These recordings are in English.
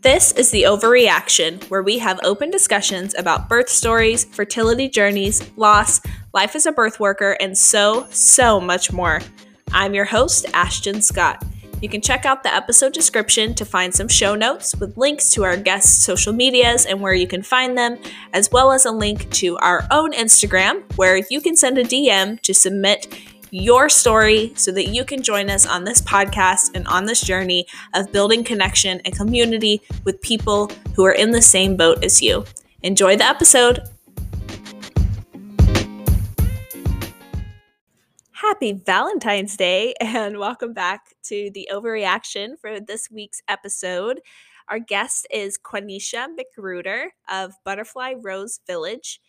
This is the Ovary Action, where we have open discussions about birth stories, fertility journeys, loss, life as a birth worker, and so, so much more. I'm your host, Ashton Scott. You can check out the episode description to find some show notes with links to our guests' social medias and where you can find them, as well as a link to our own Instagram where you can send a DM to submit your story so that you can join us on this podcast and on this journey of building connection and community with people who are in the same boat as you. Enjoy the episode. Happy Valentine's Day, and welcome back to the Ovary Action for this week's episode. Our guest is Quanisha McGruder of Butterfly Rose Village.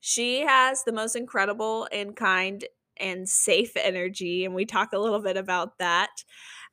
She has the most incredible and kind and safe energy. And we talk a little bit about that.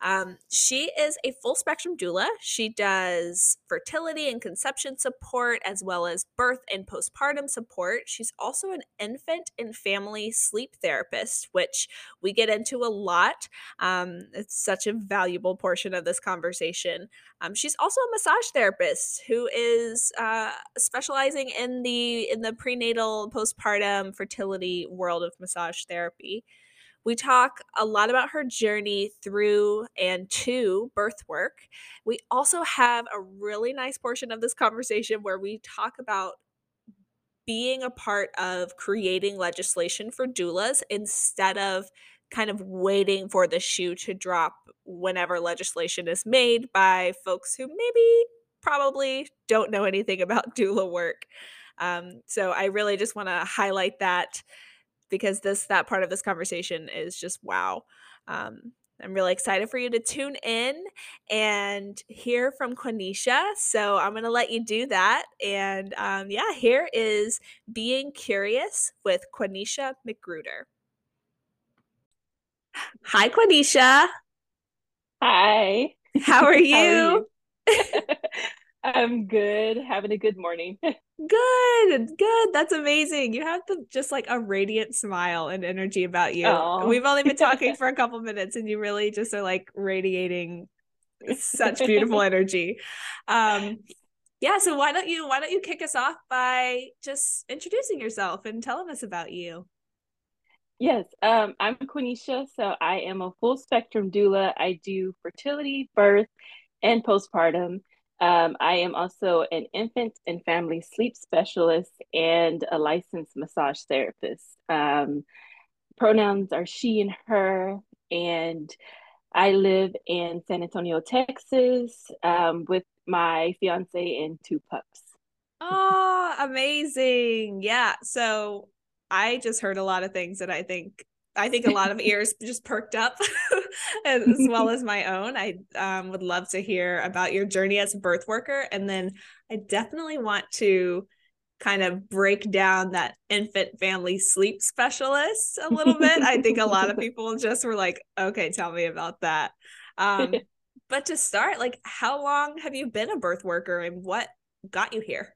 Um, she is a full spectrum doula. She does fertility and conception support, as well as birth and postpartum support. She's also an infant and family sleep therapist, which we get into a lot. Um, it's such a valuable portion of this conversation. Um, she's also a massage therapist who is uh, specializing in the in the prenatal, postpartum, fertility world of massage therapy. We talk a lot about her journey through and to birth work. We also have a really nice portion of this conversation where we talk about being a part of creating legislation for doulas instead of kind of waiting for the shoe to drop whenever legislation is made by folks who maybe probably don't know anything about doula work. Um, so I really just want to highlight that because this that part of this conversation is just wow. Um, I'm really excited for you to tune in and hear from Quanisha. So I'm going to let you do that. And um, yeah, here is Being Curious with Quanisha McGruder. Hi, Quanisha. Hi. How are you? How are you? I'm good. Having a good morning. good. Good. That's amazing. You have the, just like a radiant smile and energy about you. Aww. We've only been talking for a couple minutes and you really just are like radiating such beautiful energy. Um yeah, so why don't you why don't you kick us off by just introducing yourself and telling us about you? Yes, um, I'm Quanisha. So I am a full spectrum doula. I do fertility, birth, and postpartum. Um, I am also an infant and family sleep specialist and a licensed massage therapist. Um, pronouns are she and her, and I live in San Antonio, Texas, um, with my fiance and two pups. Oh, amazing. Yeah. So I just heard a lot of things that I think I think a lot of ears just perked up as well as my own. I um, would love to hear about your journey as a birth worker. And then I definitely want to kind of break down that infant family sleep specialist a little bit. I think a lot of people just were like, okay, tell me about that. Um, but to start, like, how long have you been a birth worker and what got you here?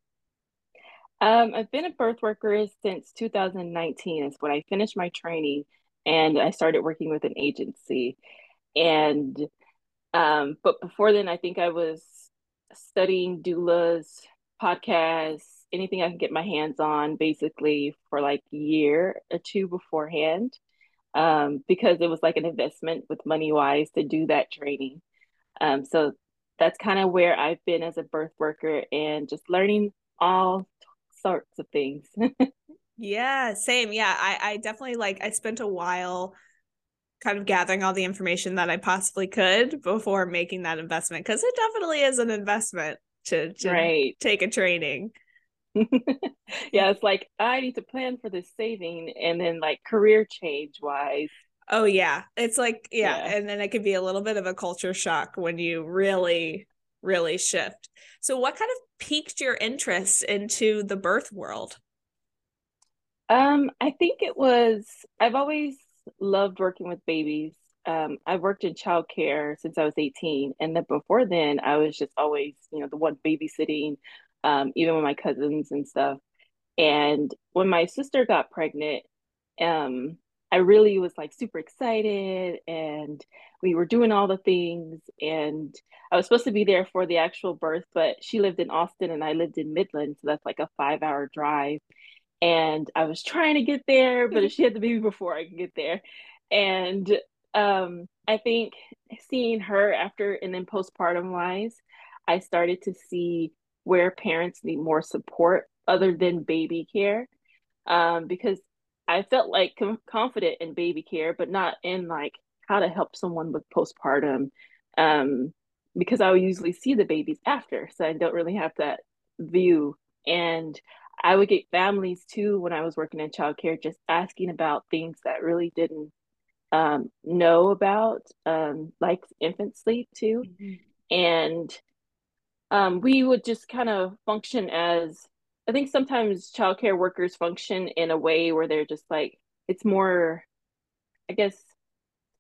Um, I've been a birth worker since 2019 is when I finished my training and I started working with an agency. And um, but before then, I think I was studying doulas, podcasts, anything I can get my hands on, basically for like a year or two beforehand, um, because it was like an investment with money wise to do that training. Um, so that's kind of where I've been as a birth worker and just learning all sorts of things. Yeah, same. Yeah, I I definitely like I spent a while kind of gathering all the information that I possibly could before making that investment because it definitely is an investment to, to right. take a training. yeah, it's like I need to plan for this saving and then like career change wise. Oh yeah. It's like yeah, yeah, and then it could be a little bit of a culture shock when you really really shift. So what kind of piqued your interest into the birth world? Um, I think it was, I've always loved working with babies. Um, I've worked in childcare since I was 18. And then before then, I was just always, you know, the one babysitting, um, even with my cousins and stuff. And when my sister got pregnant, um, I really was like super excited and we were doing all the things and I was supposed to be there for the actual birth, but she lived in Austin and I lived in Midland, so that's like a 5-hour drive. And I was trying to get there, but she had the baby before I could get there. And um I think seeing her after and then postpartum wise, I started to see where parents need more support other than baby care. Um, because I felt like com- confident in baby care, but not in like how to help someone with postpartum. Um, because I would usually see the babies after, so I don't really have that view. And I would get families too when I was working in childcare, just asking about things that really didn't um, know about, um, like infant sleep too. Mm-hmm. And um, we would just kind of function as I think sometimes childcare workers function in a way where they're just like it's more, I guess,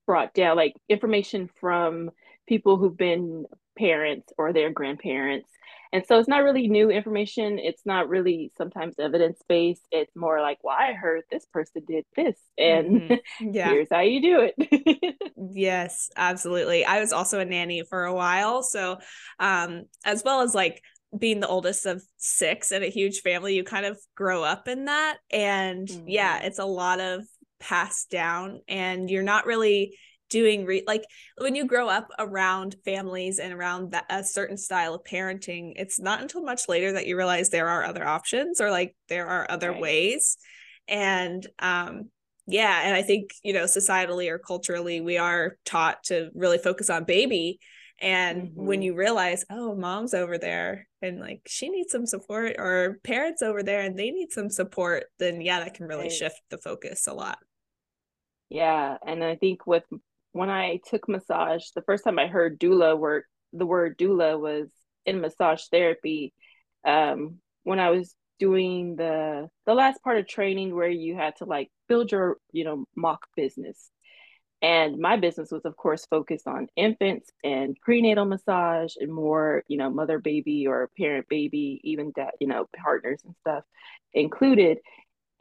brought down like information from people who've been parents or their grandparents. And so it's not really new information. It's not really sometimes evidence based. It's more like, well, I heard this person did this, and mm-hmm. yeah. here's how you do it. yes, absolutely. I was also a nanny for a while. So, um, as well as like being the oldest of six in a huge family, you kind of grow up in that. And mm-hmm. yeah, it's a lot of passed down, and you're not really doing re- like when you grow up around families and around that a certain style of parenting it's not until much later that you realize there are other options or like there are other right. ways and um yeah and i think you know societally or culturally we are taught to really focus on baby and mm-hmm. when you realize, oh, mom's over there and like she needs some support, or parents over there and they need some support, then yeah, that can really right. shift the focus a lot. Yeah. And I think with when I took massage, the first time I heard doula work, the word doula was in massage therapy. Um, when I was doing the the last part of training where you had to like build your you know mock business and my business was, of course, focused on infants and prenatal massage and more, you know, mother baby or parent baby, even that you know, partners and stuff included.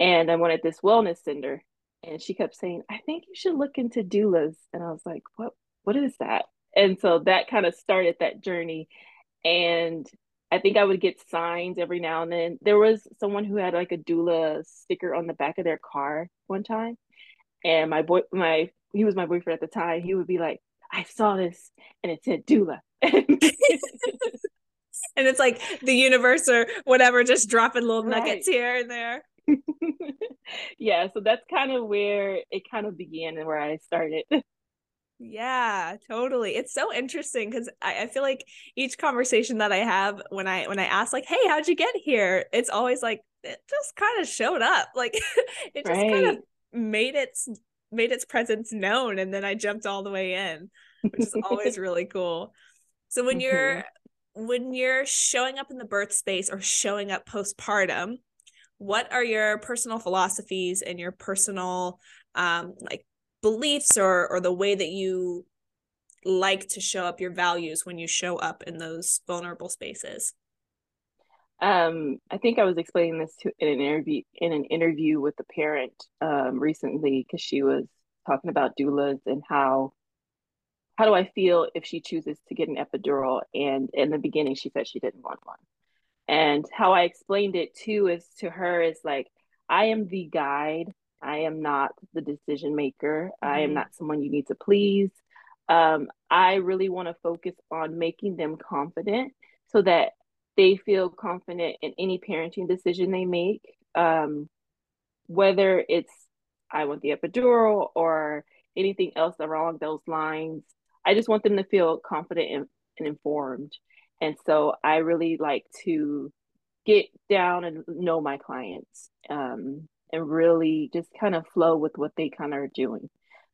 And I wanted this wellness center. And she kept saying, I think you should look into doulas. And I was like, what, what is that? And so that kind of started that journey. And I think I would get signs every now and then. There was someone who had like a doula sticker on the back of their car one time. And my boy, my he was my boyfriend at the time, he would be like, I saw this and it said doula. and it's like the universe or whatever just dropping little right. nuggets here and there. yeah, so that's kind of where it kind of began and where I started. Yeah, totally. It's so interesting because I, I feel like each conversation that I have when I when I ask like, "Hey, how'd you get here?" It's always like it just kind of showed up. Like it just right. kind of made its made its presence known and then I jumped all the way in, which is always really cool. So when mm-hmm. you're when you're showing up in the birth space or showing up postpartum, what are your personal philosophies and your personal um like beliefs or or the way that you like to show up your values when you show up in those vulnerable spaces? Um, I think I was explaining this to in an interview in an interview with a parent um, recently because she was talking about doulas and how how do I feel if she chooses to get an epidural? And in the beginning, she said she didn't want one. And how I explained it too is to her is like I am the guide. I am not the decision maker. Mm-hmm. I am mm-hmm. not someone you need to please. Um, I really want to focus on making them confident so that they feel confident in any parenting decision they make, um, whether it's I want the epidural or anything else along those lines. I just want them to feel confident and, and informed. And so I really like to get down and know my clients um, and really just kind of flow with what they kind of are doing.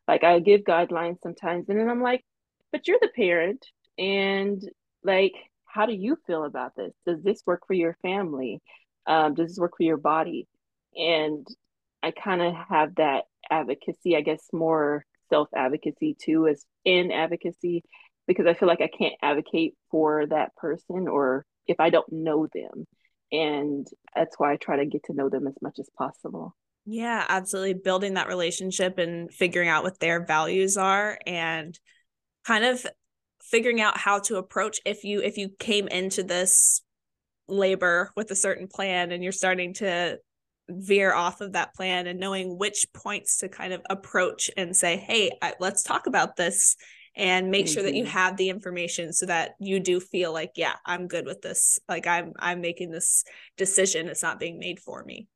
Like I give guidelines sometimes, and then I'm like, but you're the parent, and like how do you feel about this? Does this work for your family? Um, does this work for your body? And I kind of have that advocacy, I guess, more self advocacy too, as in advocacy, because I feel like I can't advocate for that person or if I don't know them. And that's why I try to get to know them as much as possible. Yeah, absolutely. Building that relationship and figuring out what their values are and kind of figuring out how to approach if you if you came into this labor with a certain plan and you're starting to veer off of that plan and knowing which points to kind of approach and say hey I, let's talk about this and make mm-hmm. sure that you mm-hmm. have the information so that you do feel like yeah i'm good with this like i'm i'm making this decision it's not being made for me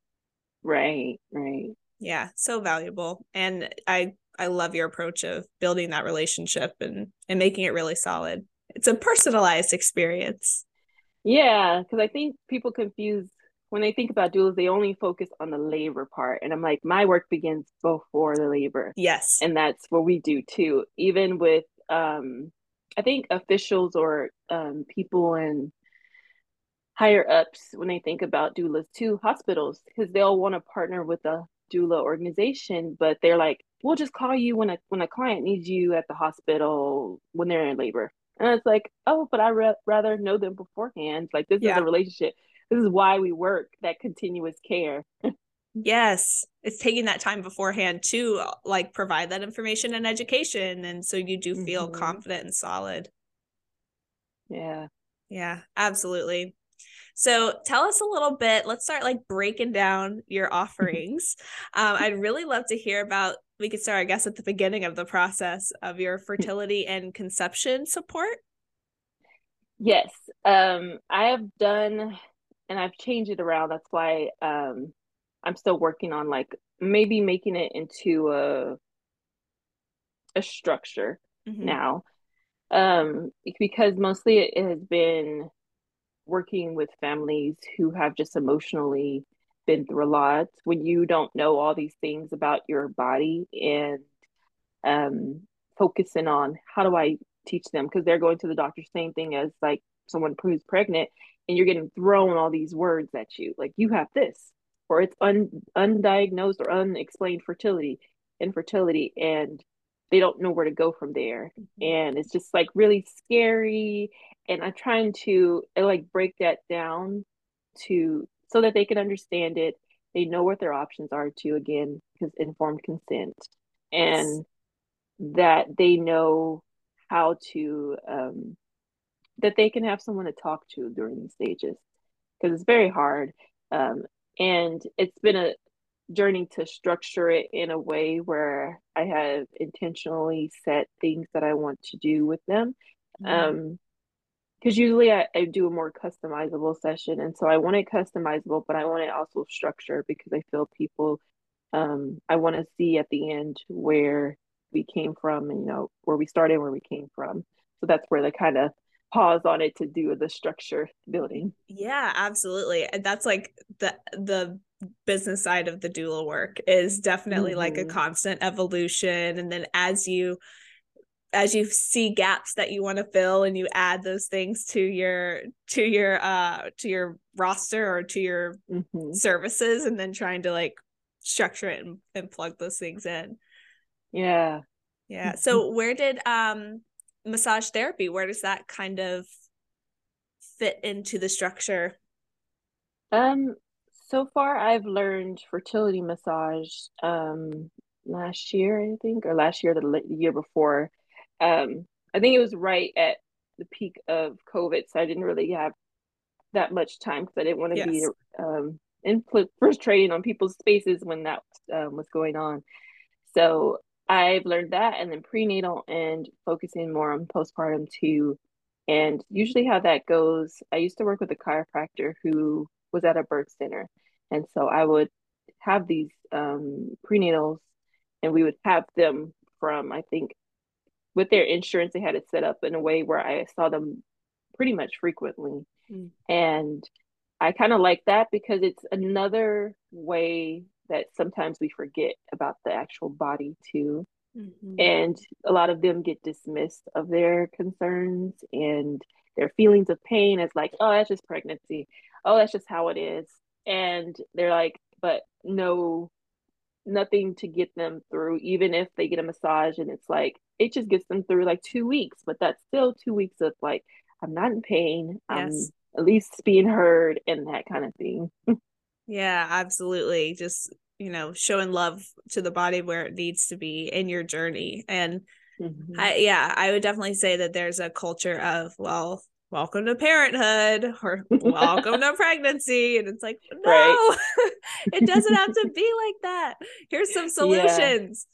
Right, right. Yeah, so valuable. And I I love your approach of building that relationship and and making it really solid. It's a personalized experience. Yeah, because I think people confuse when they think about doulas, they only focus on the labor part. And I'm like, my work begins before the labor. Yes. And that's what we do too. Even with um I think officials or um people in higher ups when they think about doulas to hospitals because they'll want to partner with a doula organization, but they're like, we'll just call you when a when a client needs you at the hospital when they're in labor. And it's like, oh, but I re- rather know them beforehand. Like this yeah. is a relationship. This is why we work that continuous care. yes, it's taking that time beforehand to like provide that information and education, and so you do feel mm-hmm. confident and solid. Yeah. Yeah, absolutely. So tell us a little bit. Let's start like breaking down your offerings. um, I'd really love to hear about. We could start, I guess, at the beginning of the process of your fertility and conception support. Yes, um, I have done, and I've changed it around. That's why um, I'm still working on like maybe making it into a a structure mm-hmm. now um because mostly it has been working with families who have just emotionally been through a lot when you don't know all these things about your body and um, focusing on how do I teach them because they're going to the doctor same thing as like someone who's pregnant and you're getting thrown all these words at you like you have this or it's un- undiagnosed or unexplained fertility infertility and they don't know where to go from there. Mm-hmm. and it's just like really scary. And i'm trying to like break that down to so that they can understand it. They know what their options are to again because informed consent. And that they know how to um, that they can have someone to talk to during the stages because it's very hard um, and it's been a journey to structure it in a way where I have intentionally set things that I want to do with them. Mm-hmm. Um, because usually I, I do a more customizable session, and so I want it customizable, but I want it also structured because I feel people, um, I want to see at the end where we came from, and you know where we started, where we came from. So that's where the kind of pause on it to do the structure building. Yeah, absolutely. And that's like the the business side of the doula work is definitely mm-hmm. like a mm-hmm. constant evolution and then as you as you see gaps that you want to fill and you add those things to your to your uh to your roster or to your mm-hmm. services and then trying to like structure it and, and plug those things in yeah yeah so where did um massage therapy where does that kind of fit into the structure um so far I've learned fertility massage um last year, I think, or last year, the year before. Um, I think it was right at the peak of COVID, so I didn't really have that much time because I didn't want to yes. be um infiltrating on people's spaces when that um, was going on. So I've learned that, and then prenatal and focusing more on postpartum too. And usually, how that goes, I used to work with a chiropractor who was at a birth center. And so I would have these um, prenatals and we would have them from, I think, with their insurance, they had it set up in a way where I saw them pretty much frequently. Mm. And I kind of like that because it's another way that sometimes we forget about the actual body too. Mm-hmm. And a lot of them get dismissed of their concerns and their feelings of pain as like, oh, that's just pregnancy. Oh, that's just how it is and they're like but no nothing to get them through even if they get a massage and it's like it just gets them through like two weeks but that's still two weeks of like i'm not in pain yes. i'm at least being heard and that kind of thing yeah absolutely just you know showing love to the body where it needs to be in your journey and mm-hmm. I, yeah i would definitely say that there's a culture of well welcome to parenthood or welcome to pregnancy and it's like no right. it doesn't have to be like that here's some solutions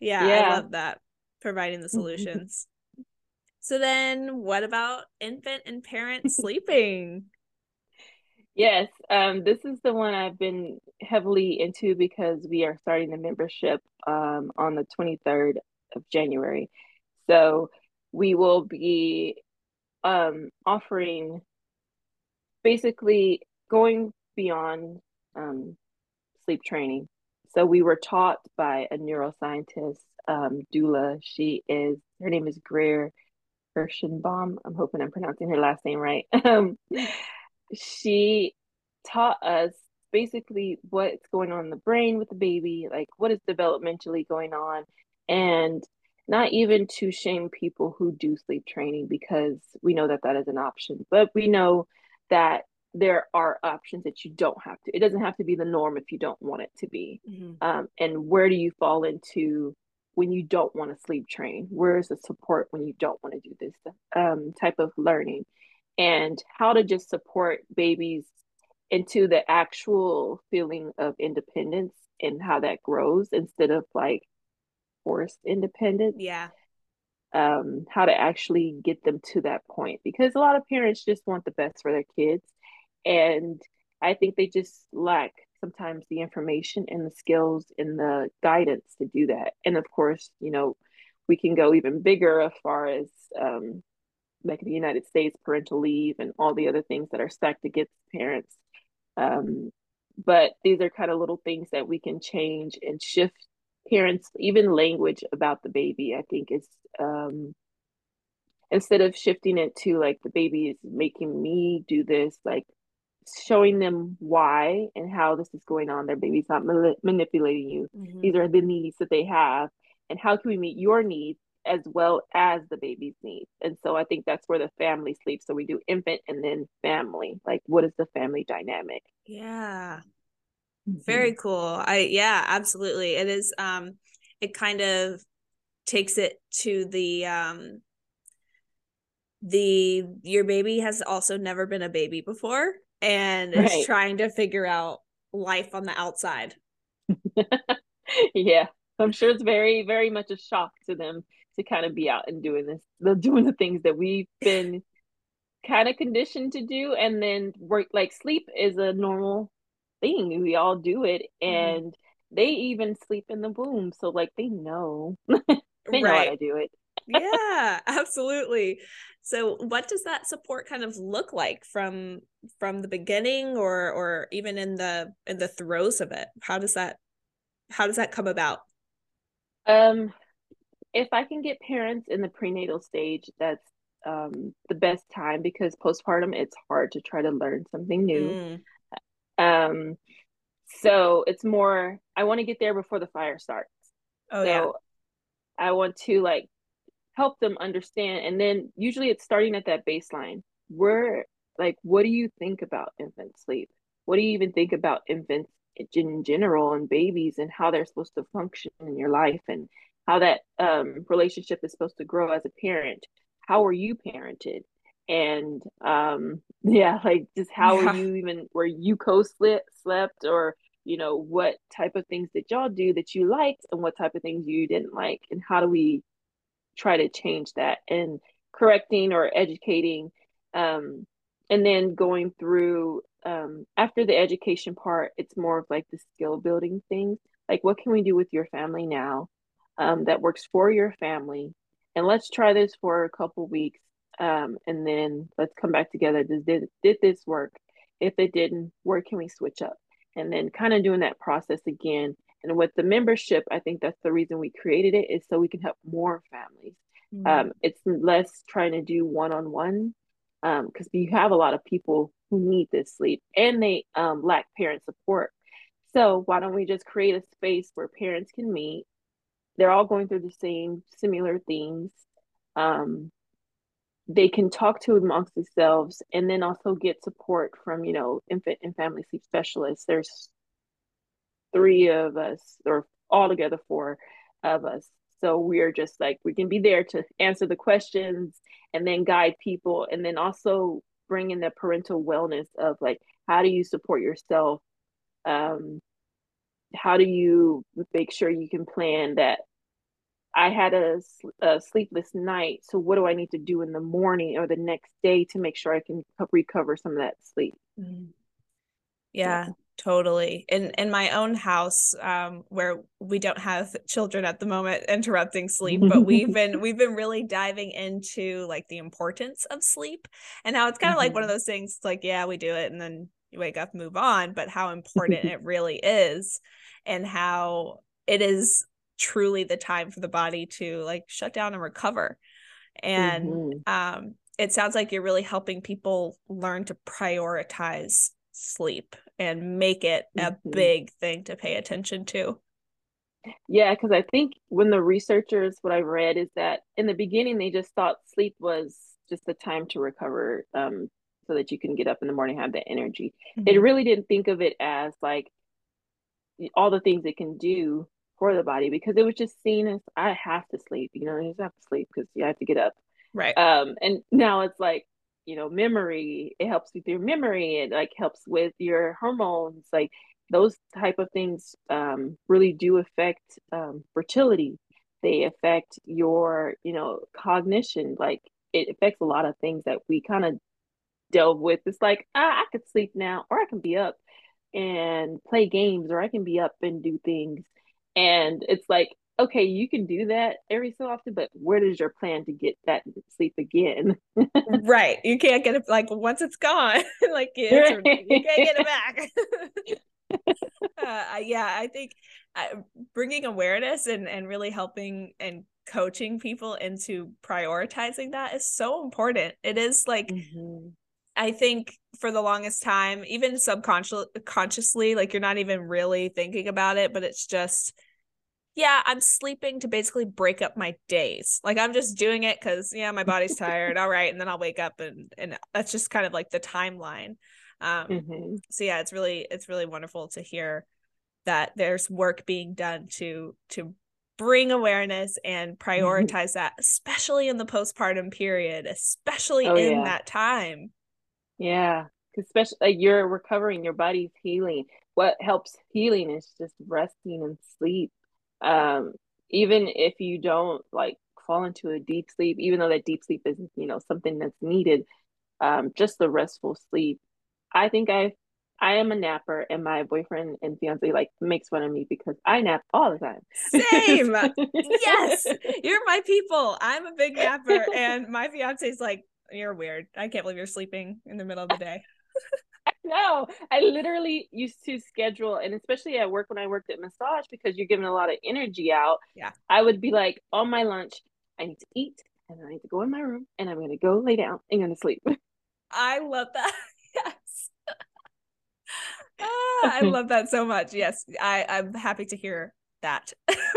yeah, yeah, yeah. i love that providing the solutions so then what about infant and parent sleeping Yes, um, this is the one I've been heavily into because we are starting the membership um, on the 23rd of January. So we will be um, offering basically going beyond um, sleep training. So we were taught by a neuroscientist, um, doula. She is her name is Greer Kirshenbaum. I'm hoping I'm pronouncing her last name right. She taught us basically what's going on in the brain with the baby, like what is developmentally going on, and not even to shame people who do sleep training because we know that that is an option, but we know that there are options that you don't have to. It doesn't have to be the norm if you don't want it to be. Mm-hmm. Um, and where do you fall into when you don't want to sleep train? Where is the support when you don't want to do this um, type of learning? And how to just support babies into the actual feeling of independence and how that grows instead of like forced independence. Yeah. Um, how to actually get them to that point because a lot of parents just want the best for their kids. And I think they just lack sometimes the information and the skills and the guidance to do that. And of course, you know, we can go even bigger as far as um, like the United States parental leave and all the other things that are stacked against parents. Um, but these are kind of little things that we can change and shift parents, even language about the baby. I think is um, instead of shifting it to like the baby is making me do this, like showing them why and how this is going on. Their baby's not ma- manipulating you. Mm-hmm. These are the needs that they have, and how can we meet your needs as well as the baby's needs. And so I think that's where the family sleeps. So we do infant and then family. Like what is the family dynamic? Yeah. Mm-hmm. Very cool. I yeah, absolutely. It is um it kind of takes it to the um the your baby has also never been a baby before and right. is trying to figure out life on the outside. yeah. I'm sure it's very, very much a shock to them to kind of be out and doing this, the doing the things that we've been kind of conditioned to do, and then work like sleep is a normal thing. We all do it, mm-hmm. and mm. they even sleep in the womb, so like they know, they right. know how to do it. yeah, absolutely. So what does that support kind of look like from from the beginning or or even in the in the throes of it? How does that how does that come about? Um if I can get parents in the prenatal stage, that's um, the best time because postpartum it's hard to try to learn something new. Mm. Um, so it's more I want to get there before the fire starts. Oh so yeah. I want to like help them understand, and then usually it's starting at that baseline. Where like, what do you think about infant sleep? What do you even think about infants in general and babies and how they're supposed to function in your life and how that um, relationship is supposed to grow as a parent. How are you parented? And um, yeah, like just how yeah. are you even were you co-slept slept or you know what type of things did y'all do that you liked and what type of things you didn't like and how do we try to change that and correcting or educating um, and then going through um, after the education part it's more of like the skill building things like what can we do with your family now um, that works for your family. And let's try this for a couple weeks. Um, and then let's come back together. Did, did, did this work? If it didn't, where can we switch up? And then kind of doing that process again. And with the membership, I think that's the reason we created it is so we can help more families. Mm-hmm. Um, it's less trying to do one on one because you have a lot of people who need this sleep and they um, lack parent support. So why don't we just create a space where parents can meet they're all going through the same similar things. Um, they can talk to amongst themselves and then also get support from you know infant and family sleep specialists. There's three of us, or all together four of us. So we're just like we can be there to answer the questions and then guide people, and then also bring in the parental wellness of like how do you support yourself? Um, how do you make sure you can plan that I had a, a, sleepless night. So what do I need to do in the morning or the next day to make sure I can recover some of that sleep? Mm-hmm. Yeah, totally. In in my own house, um, where we don't have children at the moment interrupting sleep, but we've been we've been really diving into like the importance of sleep and how it's kind of mm-hmm. like one of mm-hmm. those things. Like, yeah, we do it, and then you wake up, move on, but how important it really is, and how it is truly the time for the body to like shut down and recover and mm-hmm. um it sounds like you're really helping people learn to prioritize sleep and make it a mm-hmm. big thing to pay attention to yeah because i think when the researchers what i read is that in the beginning they just thought sleep was just the time to recover um so that you can get up in the morning have that energy mm-hmm. they really didn't think of it as like all the things it can do for the body because it was just seen as I have to sleep, you know, i just have to sleep because you have to get up. Right. Um, and now it's like, you know, memory, it helps with your memory, it like helps with your hormones, like those type of things um really do affect um fertility. They affect your, you know, cognition, like it affects a lot of things that we kind of delve with. It's like, ah, I could sleep now, or I can be up and play games, or I can be up and do things and it's like, okay, you can do that every so often, but where does your plan to get that sleep again? right. You can't get it like once it's gone, like you can't get it back. uh, yeah, I think uh, bringing awareness and, and really helping and coaching people into prioritizing that is so important. It is like, mm-hmm. I think for the longest time, even subconsciously, consciously, like you're not even really thinking about it, but it's just yeah, I'm sleeping to basically break up my days. Like I'm just doing it because yeah, my body's tired. All right, and then I'll wake up and and that's just kind of like the timeline. Um, mm-hmm. So yeah, it's really it's really wonderful to hear that there's work being done to to bring awareness and mm-hmm. prioritize mm-hmm. that, especially in the postpartum period, especially oh, in yeah. that time. Yeah, especially like you're recovering, your body's healing. What helps healing is just resting and sleep um, even if you don't like fall into a deep sleep, even though that deep sleep is, you know, something that's needed, um, just the restful sleep. I think I I am a napper and my boyfriend and fiance like makes fun of me because I nap all the time. Same. yes. You're my people. I'm a big napper and my fiance is like, You're weird. I can't believe you're sleeping in the middle of the day. no, I literally used to schedule, and especially at work when I worked at massage, because you're giving a lot of energy out. Yeah. I would be like, on my lunch, I need to eat, and I need to go in my room, and I'm going to go lay down and going to sleep. I love that. yes. ah, I love that so much. Yes. I, I'm happy to hear that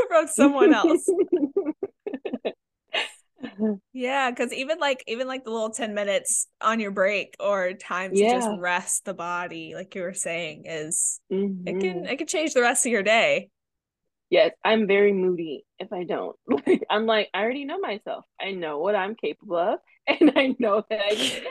from someone else. yeah, because even like even like the little 10 minutes on your break or time to yeah. just rest the body, like you were saying, is mm-hmm. it can it can change the rest of your day. Yes, I'm very moody if I don't. I'm like, I already know myself. I know what I'm capable of, and I know that I need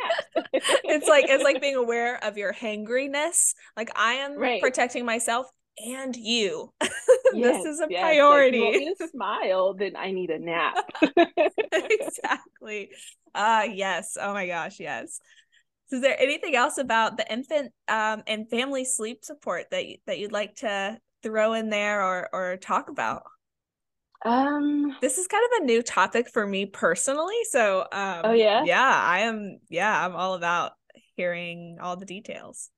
it's like it's like being aware of your hangriness. Like I am right. protecting myself and you. Yes, this is a yes. priority. Like, you to smile, then I need a nap. exactly. Uh yes. Oh my gosh, yes. So is there anything else about the infant um, and family sleep support that you, that you'd like to throw in there or or talk about? Um this is kind of a new topic for me personally. So um Oh yeah. Yeah, I am yeah, I'm all about hearing all the details.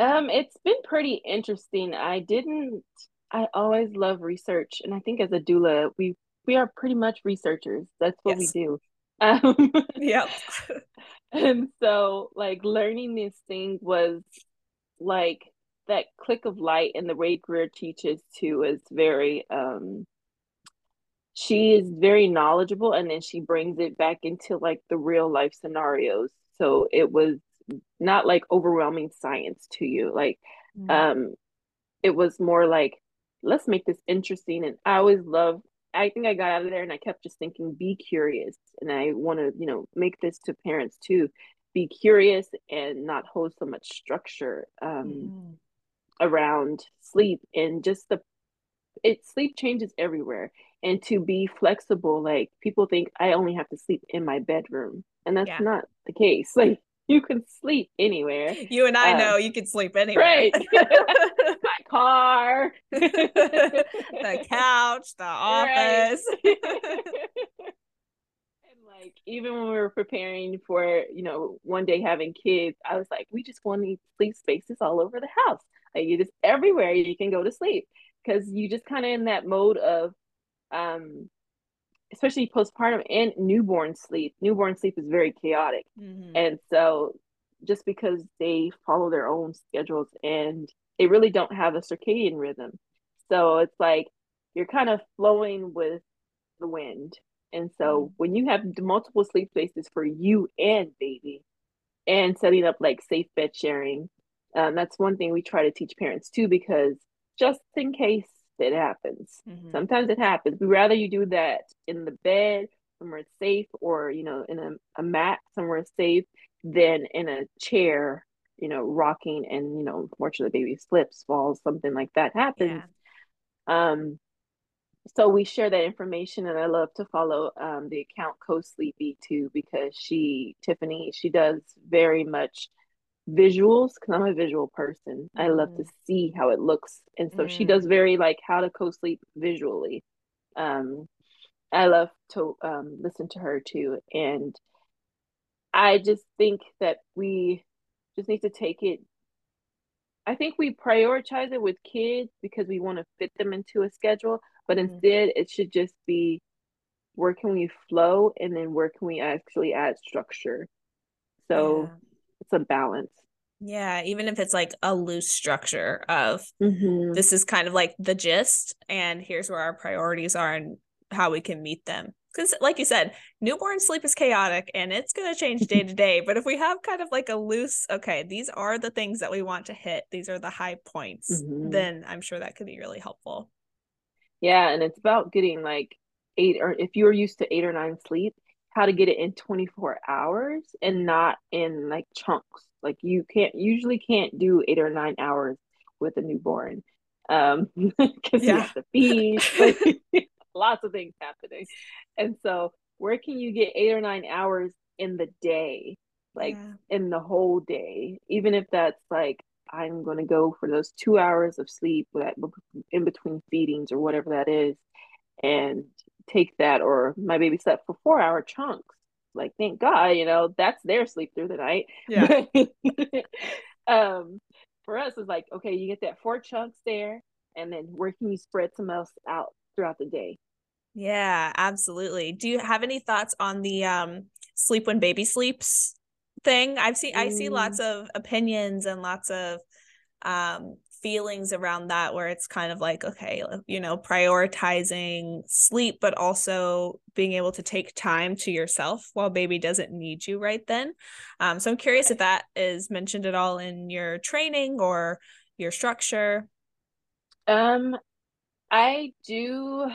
Um, it's been pretty interesting. I didn't. I always love research, and I think as a doula, we we are pretty much researchers. That's what yes. we do. Um, yep. and so, like, learning this thing was like that click of light, and the way Greer teaches too is very. um She is very knowledgeable, and then she brings it back into like the real life scenarios. So it was not like overwhelming science to you like mm-hmm. um it was more like, let's make this interesting. And I always love, I think I got out of there and I kept just thinking, be curious. And I want to, you know, make this to parents too. Be curious and not hold so much structure um, mm. around sleep and just the it sleep changes everywhere and to be flexible like people think i only have to sleep in my bedroom and that's yeah. not the case like you can sleep anywhere. You and i um, know you can sleep anywhere. right my car. The couch the office. And like even when we were preparing for you know one day having kids i was like we just want to sleep spaces all over the house. Like you just everywhere you can go to sleep. Because you just kind of in that mode of um especially postpartum and newborn sleep newborn sleep is very chaotic mm-hmm. and so just because they follow their own schedules and they really don't have a circadian rhythm so it's like you're kind of flowing with the wind and so mm-hmm. when you have multiple sleep spaces for you and baby and setting up like safe bed sharing um, that's one thing we try to teach parents too because just in case it happens. Mm-hmm. Sometimes it happens. We rather you do that in the bed somewhere safe or, you know, in a, a mat somewhere safe than in a chair, you know, rocking and, you know, unfortunately the baby slips, falls, something like that happens. Yeah. Um so we share that information and I love to follow um, the account Co Sleepy too because she Tiffany she does very much visuals because I'm a visual person. Mm. I love to mm. see how it looks. And so mm. she does very like how to co sleep visually. Um, I love to um, listen to her too. And I just think that we just need to take it. I think we prioritize it with kids because we want to fit them into a schedule, but mm. instead it should just be where can we flow and then where can we actually add structure. So yeah it's a balance. Yeah, even if it's like a loose structure of mm-hmm. this is kind of like the gist, and here's where our priorities are and how we can meet them. Because, like you said, newborn sleep is chaotic and it's going to change day to day. But if we have kind of like a loose, okay, these are the things that we want to hit, these are the high points, mm-hmm. then I'm sure that could be really helpful. Yeah. And it's about getting like eight, or if you're used to eight or nine sleep, how to get it in 24 hours and not in like chunks. Like you can't usually can't do eight or nine hours with a newborn um because yeah. you have to feed lots of things happening and so where can you get eight or nine hours in the day like yeah. in the whole day even if that's like i'm going to go for those two hours of sleep that in between feedings or whatever that is and take that or my baby slept for four hour chunks. Like thank god you know that's their sleep through the night. Yeah. Um for us it's like okay you get that four chunks there and then where can you spread some else out throughout the day? Yeah absolutely. Do you have any thoughts on the um sleep when baby sleeps thing? I've seen mm. i see lots mm. of opinions and lots of um feelings around that where it's kind of like okay you know prioritizing sleep but also being able to take time to yourself while baby doesn't need you right then. Um, so i'm curious if that is mentioned at all in your training or your structure. Um i do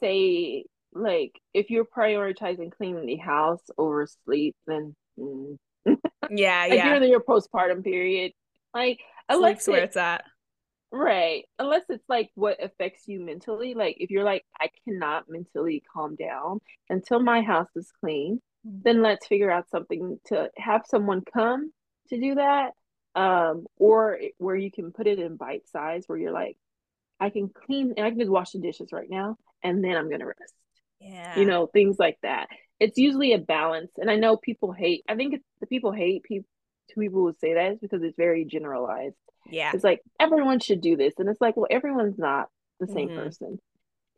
say like if you're prioritizing cleaning the house over sleep then mm. yeah yeah. you're in your postpartum period like unless where it's at. Right. Unless it's like what affects you mentally. Like if you're like, I cannot mentally calm down until my house is clean, mm-hmm. then let's figure out something to have someone come to do that. Um, or where you can put it in bite size where you're like, I can clean and I can just wash the dishes right now and then I'm gonna rest. Yeah. You know, things like that. It's usually a balance. And I know people hate I think it's the people hate people two people would say that is because it's very generalized. Yeah. It's like everyone should do this. And it's like, well, everyone's not the same mm-hmm. person.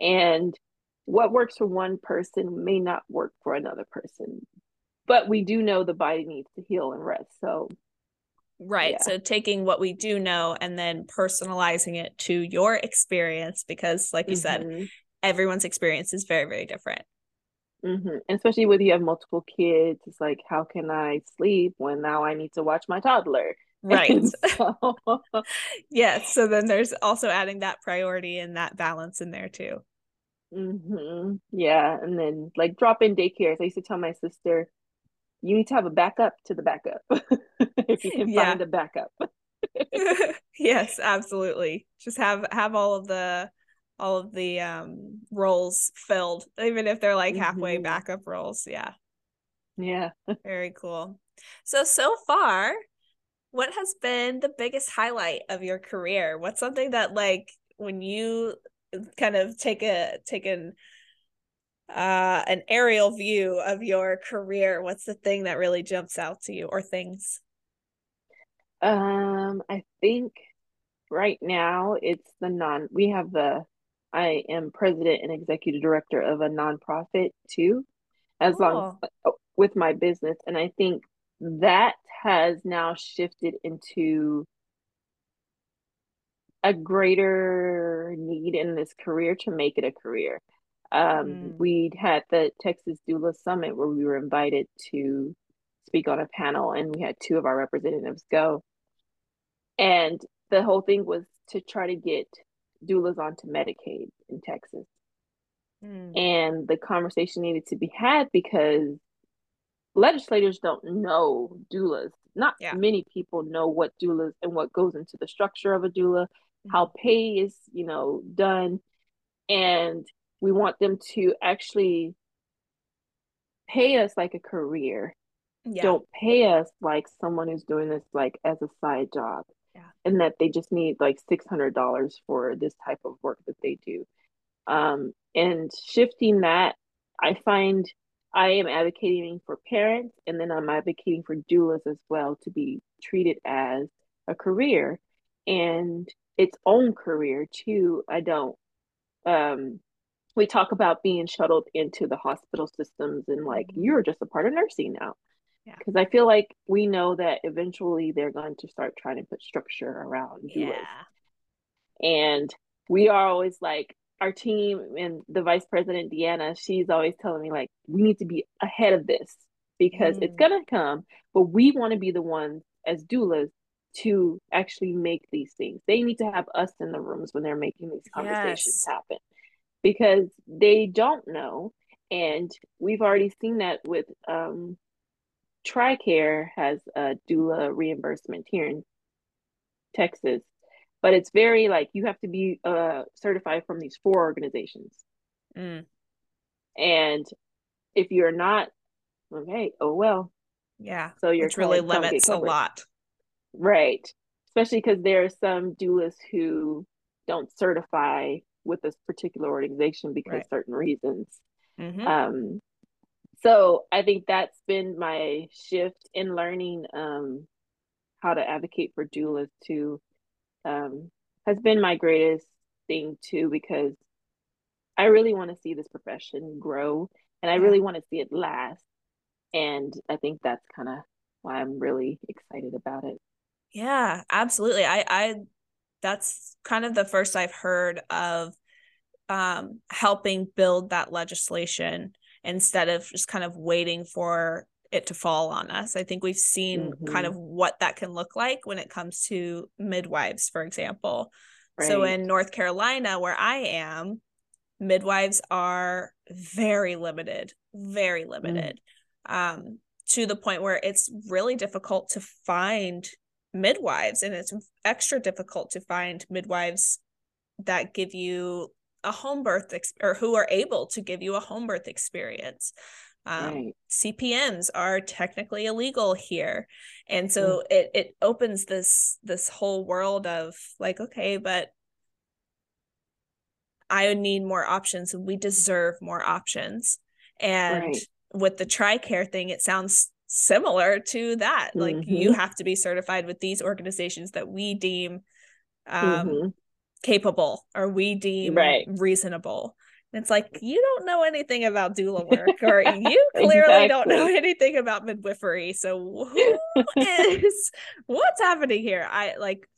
And what works for one person may not work for another person. But we do know the body needs to heal and rest. So Right. Yeah. So taking what we do know and then personalizing it to your experience because like you mm-hmm. said, everyone's experience is very, very different. Mm-hmm. Especially when you have multiple kids, it's like, how can I sleep when now I need to watch my toddler? Right. So... yes. So then there's also adding that priority and that balance in there too. Mm-hmm. Yeah. And then like drop in daycares. I used to tell my sister, you need to have a backup to the backup if you can yeah. find a backup. yes, absolutely. Just have have all of the all of the um roles filled, even if they're like halfway mm-hmm. backup roles. Yeah. Yeah. Very cool. So so far, what has been the biggest highlight of your career? What's something that like when you kind of take a take an uh an aerial view of your career, what's the thing that really jumps out to you or things? Um, I think right now it's the non we have the I am president and executive director of a nonprofit too, as cool. long as, oh, with my business. And I think that has now shifted into a greater need in this career to make it a career. Um, mm. We had the Texas Doula Summit where we were invited to speak on a panel, and we had two of our representatives go. And the whole thing was to try to get doulas onto Medicaid in Texas. Mm. And the conversation needed to be had because legislators don't know doulas. Not yeah. many people know what doulas and what goes into the structure of a doula, mm-hmm. how pay is, you know, done. And we want them to actually pay us like a career. Yeah. Don't pay us like someone who's doing this like as a side job. Yeah. And that they just need like $600 for this type of work that they do. Um, and shifting that, I find I am advocating for parents and then I'm advocating for doulas as well to be treated as a career and its own career too. I don't um we talk about being shuttled into the hospital systems and like mm-hmm. you're just a part of nursing now. Because yeah. I feel like we know that eventually they're going to start trying to put structure around. Yeah. And we are always like, our team and the vice president Deanna, she's always telling me like we need to be ahead of this because mm. it's gonna come, but we want to be the ones as doulas to actually make these things. They need to have us in the rooms when they're making these conversations yes. happen because they don't know. And we've already seen that with um, TRICARE has a doula reimbursement here in Texas but it's very like you have to be uh certified from these four organizations mm. and if you're not okay oh well yeah so you're really limits a lot right especially because there are some doulas who don't certify with this particular organization because right. certain reasons mm-hmm. um so i think that's been my shift in learning um how to advocate for doulas to um, has been my greatest thing too because I really want to see this profession grow and I really want to see it last. And I think that's kind of why I'm really excited about it. Yeah, absolutely. I I that's kind of the first I've heard of um helping build that legislation instead of just kind of waiting for it to fall on us. I think we've seen mm-hmm. kind of what that can look like when it comes to midwives, for example. Right. So in North Carolina, where I am, midwives are very limited, very limited, mm. um, to the point where it's really difficult to find midwives, and it's extra difficult to find midwives that give you a home birth ex- or who are able to give you a home birth experience. Um, right. CPMs are technically illegal here, and so mm. it it opens this this whole world of like, okay, but I need more options, and we deserve more options. And right. with the TRICARE thing, it sounds similar to that. Mm-hmm. Like you have to be certified with these organizations that we deem um, mm-hmm. Capable or we deem right. reasonable it's like you don't know anything about doula work, or you clearly exactly. don't know anything about midwifery. So who is what's happening here? I like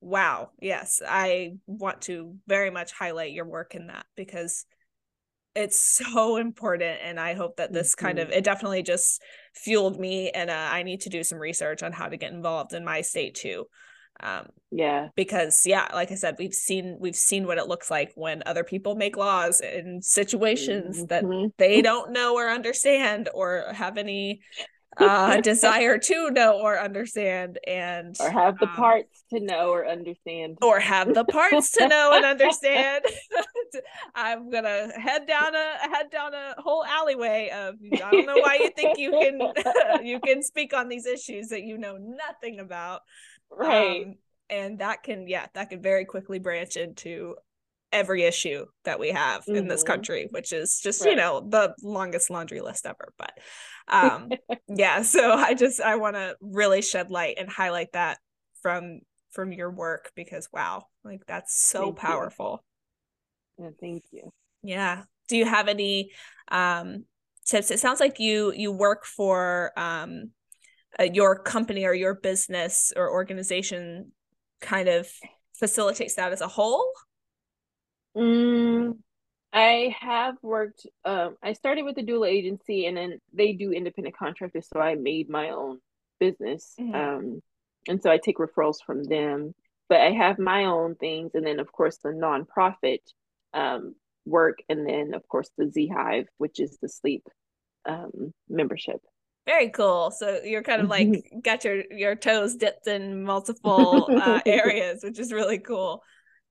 wow. Yes, I want to very much highlight your work in that because it's so important and i hope that this mm-hmm. kind of mm-hmm. it definitely just fueled me and uh, i need to do some research on how to get involved in my state too um yeah. because yeah like i said we've seen we've seen what it looks like when other people make laws in situations mm-hmm. that they don't know or understand or have any uh desire to know or understand and or have the um, parts to know or understand. or have the parts to know and understand. I'm gonna head down a head down a whole alleyway of i don't know why you think you can you can speak on these issues that you know nothing about right um, and that can yeah that can very quickly branch into every issue that we have mm-hmm. in this mm-hmm. country which is just right. you know the longest laundry list ever but um yeah so i just i want to really shed light and highlight that from from your work because wow like that's so thank powerful you. yeah thank you yeah do you have any um tips it sounds like you you work for um uh, your company or your business or organization kind of facilitates that as a whole mm, I have worked. Um, I started with a doula agency, and then they do independent contractors. So I made my own business, mm-hmm. um, and so I take referrals from them. But I have my own things, and then of course the nonprofit um, work, and then of course the Z Hive, which is the sleep um, membership. Very cool. So you're kind of like got your your toes dipped in multiple uh, areas, which is really cool.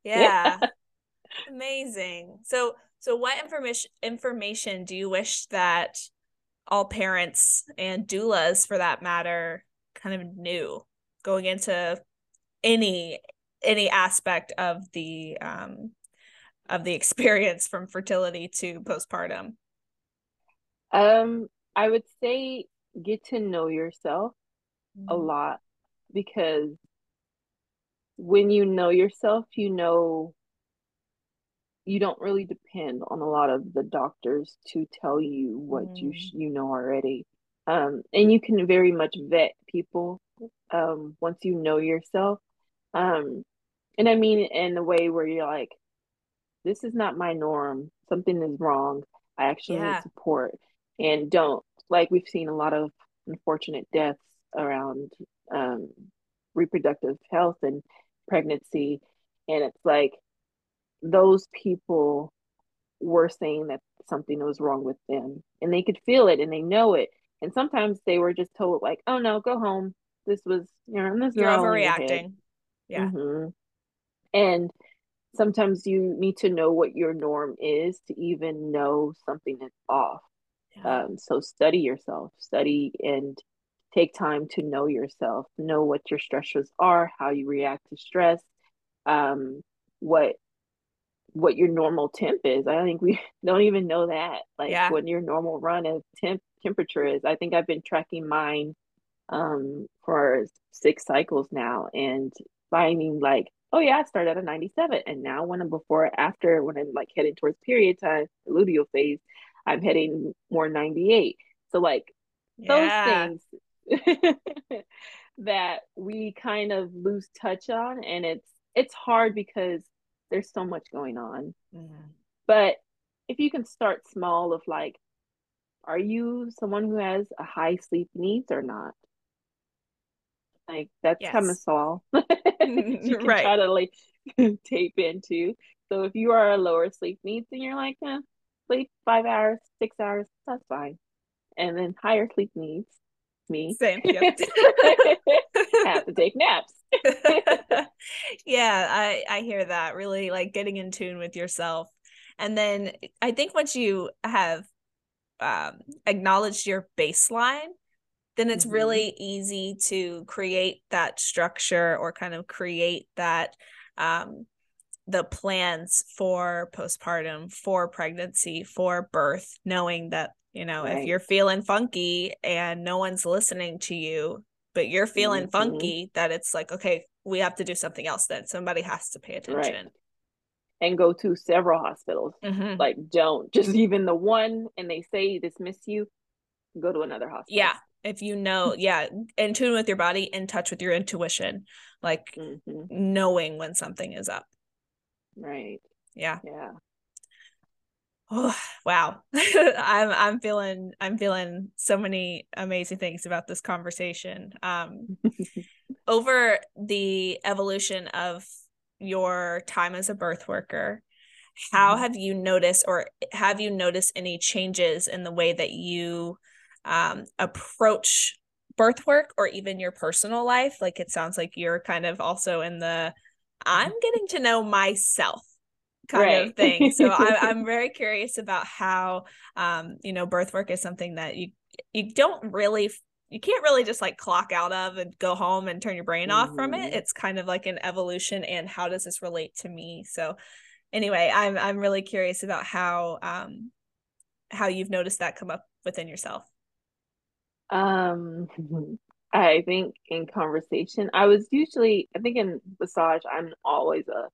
Yeah. yeah. Amazing. So so, what information information do you wish that all parents and doulas, for that matter, kind of knew going into any any aspect of the um, of the experience from fertility to postpartum? Um, I would say get to know yourself mm-hmm. a lot because when you know yourself, you know you don't really depend on a lot of the doctors to tell you what mm. you sh- you know already um, and you can very much vet people um, once you know yourself um, and i mean in a way where you're like this is not my norm something is wrong i actually yeah. need support and don't like we've seen a lot of unfortunate deaths around um, reproductive health and pregnancy. And it's like those people were saying that something was wrong with them and they could feel it and they know it. And sometimes they were just told like oh no go home. This was you know this you're overreacting. Yeah. Mm-hmm. and sometimes you need to know what your norm is to even know something is off. Um, so study yourself study and take time to know yourself know what your stressors are how you react to stress um, what what your normal temp is. I think we don't even know that. Like yeah. what your normal run of temp temperature is. I think I've been tracking mine um for six cycles now and finding like, oh yeah, I started at a 97 and now when I'm before after when I'm like heading towards period time, luteal phase, I'm hitting more 98. So like yeah. those things that we kind of lose touch on and it's it's hard because there's so much going on. Mm-hmm. But if you can start small of like, are you someone who has a high sleep needs or not? Like that's yes. kind of small. you can right. try to like tape into. So if you are a lower sleep needs and you're like, eh, sleep five hours, six hours, that's fine. And then higher sleep needs, me. Same. Yep. have to take naps. yeah, I I hear that. Really like getting in tune with yourself. And then I think once you have um, acknowledged your baseline, then it's mm-hmm. really easy to create that structure or kind of create that um, the plans for postpartum, for pregnancy, for birth, knowing that you know right. if you're feeling funky and no one's listening to you but you're feeling mm-hmm. funky that it's like okay we have to do something else then somebody has to pay attention right. and go to several hospitals mm-hmm. like don't just even the one and they say dismiss you go to another hospital yeah if you know yeah in tune with your body in touch with your intuition like mm-hmm. knowing when something is up right yeah yeah Oh, wow. I'm I'm feeling I'm feeling so many amazing things about this conversation. Um over the evolution of your time as a birth worker, how mm-hmm. have you noticed or have you noticed any changes in the way that you um, approach birth work or even your personal life? Like it sounds like you're kind of also in the I'm mm-hmm. getting to know myself kind right. of thing. So I, am very curious about how, um, you know, birth work is something that you you don't really you can't really just like clock out of and go home and turn your brain mm-hmm. off from it. Mm-hmm. It's kind of like an evolution and how does this relate to me? So anyway, I'm I'm really curious about how um how you've noticed that come up within yourself. Um I think in conversation, I was usually I think in massage, I'm always a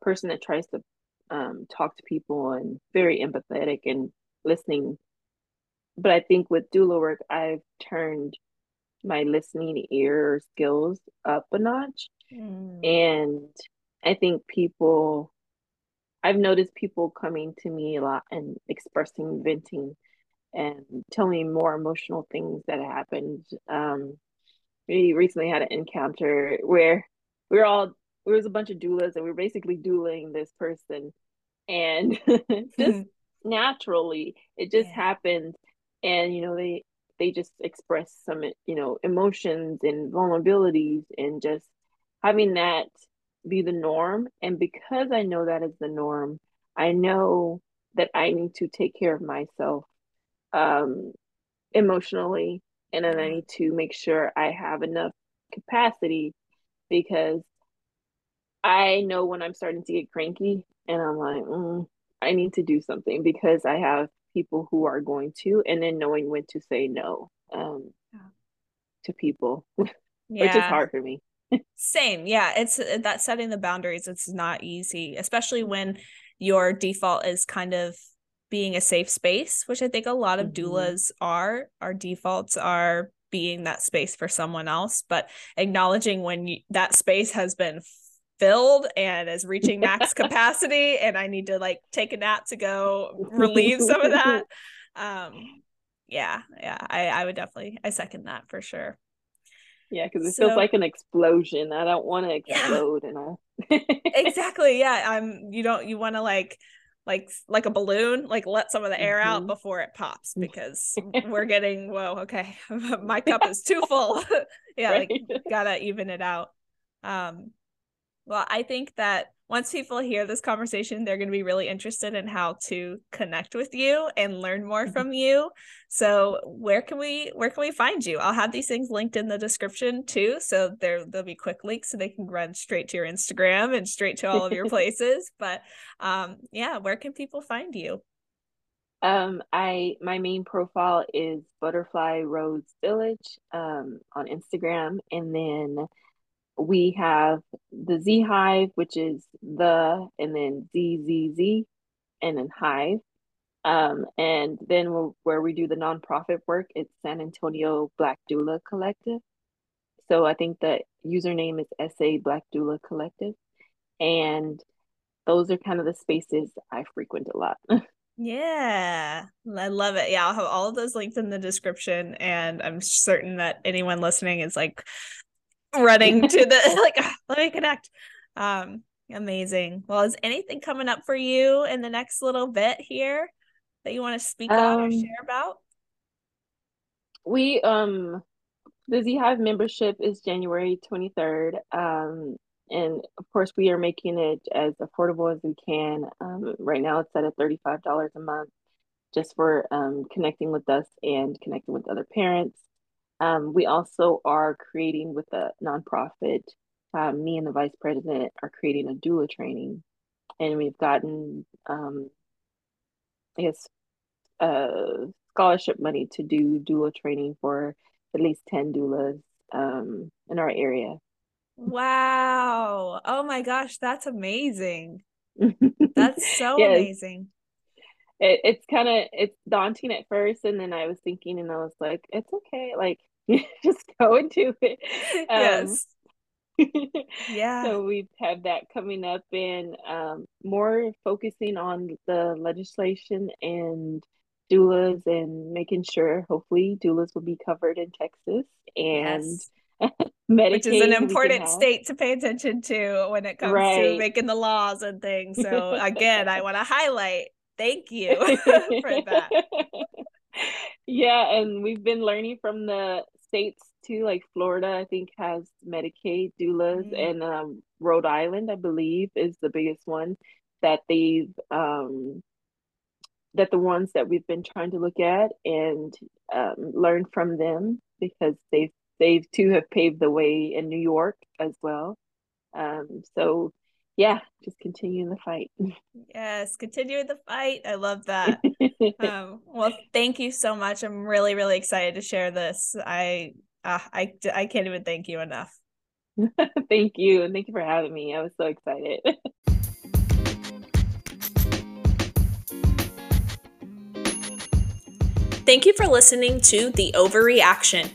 person that tries to um, talk to people and very empathetic and listening. But I think with doula work, I've turned my listening ear skills up a notch. Mm. And I think people, I've noticed people coming to me a lot and expressing, venting, and telling me more emotional things that happened. Um, we recently had an encounter where we were all there was a bunch of doulas and we were basically dueling this person. And just naturally it just yeah. happened. And you know they they just express some you know emotions and vulnerabilities and just having that be the norm. And because i know that is the norm i know that i need to take care of myself um emotionally and then i need to make sure i have enough capacity because i know when i'm starting to get cranky and I'm like, mm, I need to do something because I have people who are going to, and then knowing when to say no um, yeah. to people, yeah. which is hard for me. Same, yeah. It's uh, that setting the boundaries. It's not easy, especially when your default is kind of being a safe space, which I think a lot of mm-hmm. doulas are. Our defaults are being that space for someone else, but acknowledging when you, that space has been filled and is reaching max capacity and I need to like take a nap to go relieve some of that. Um yeah, yeah, I I would definitely I second that for sure. Yeah, because it so, feels like an explosion. I don't want to explode, yeah. and I exactly. Yeah, I'm. You don't. You want to like, like, like a balloon. Like let some of the air mm-hmm. out before it pops because we're getting. Whoa. Okay, my cup is too full. yeah, right? like gotta even it out. Um, well, I think that once people hear this conversation, they're going to be really interested in how to connect with you and learn more mm-hmm. from you. So, where can we where can we find you? I'll have these things linked in the description too, so there there'll be quick links so they can run straight to your Instagram and straight to all of your places. But um, yeah, where can people find you? Um, I my main profile is Butterfly Rose Village um, on Instagram, and then we have the Z Hive, which is the and then ZZZ and then Hive. Um, and then where we do the nonprofit work, it's San Antonio Black Doula Collective. So I think the username is SA Black Doula Collective. And those are kind of the spaces I frequent a lot. Yeah, I love it. Yeah, I'll have all of those links in the description. And I'm certain that anyone listening is like, running to the like ah, let me connect. Um amazing. Well is anything coming up for you in the next little bit here that you want to speak um, on or um, share about? we um the z hive membership is january 23rd um and of course we are making it as affordable as we can. Um right now it's at a $35 a month just for um connecting with us and connecting with other parents um, we also are creating with a nonprofit. Um, me and the vice president are creating a doula training, and we've gotten, um, I guess, uh, scholarship money to do doula training for at least ten doulas um, in our area. Wow! Oh my gosh, that's amazing. that's so yes. amazing. It, it's kind of it's daunting at first, and then I was thinking, and I was like, it's okay. Like just go and do it. Um, yes. Yeah. so we have had that coming up and um, more focusing on the legislation and doulas and making sure hopefully doulas will be covered in Texas and Yes. Medicaid. Which is an important state to pay attention to when it comes to making the laws and things. So again, I want to highlight thank you for that. Yeah, and we've been learning from the states too, like Florida, I think has Medicaid doulas, Mhm. and um, Rhode Island, I believe, is the biggest one that they've um, that the ones that we've been trying to look at and um, learn from them because they've they've too have paved the way in New York as well. Um, so yeah, just continuing the fight. Yes, continuing the fight. I love that. Um, well, thank you so much. I'm really, really excited to share this. I, uh, I, I can't even thank you enough. Thank you, and thank you for having me. I was so excited. Thank you for listening to The Ovary Action.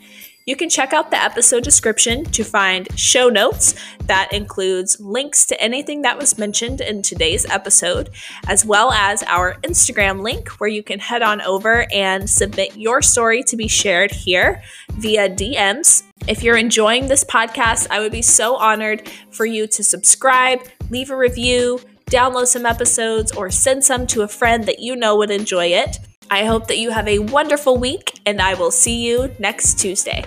You can check out the episode description to find show notes that includes links to anything that was mentioned in today's episode, as well as our Instagram link where you can head on over and submit your story to be shared here via DMs. If you're enjoying this podcast, I would be so honored for you to subscribe, leave a review, download some episodes, or send some to a friend that you know would enjoy it. I hope that you have a wonderful week, and I will see you next Tuesday.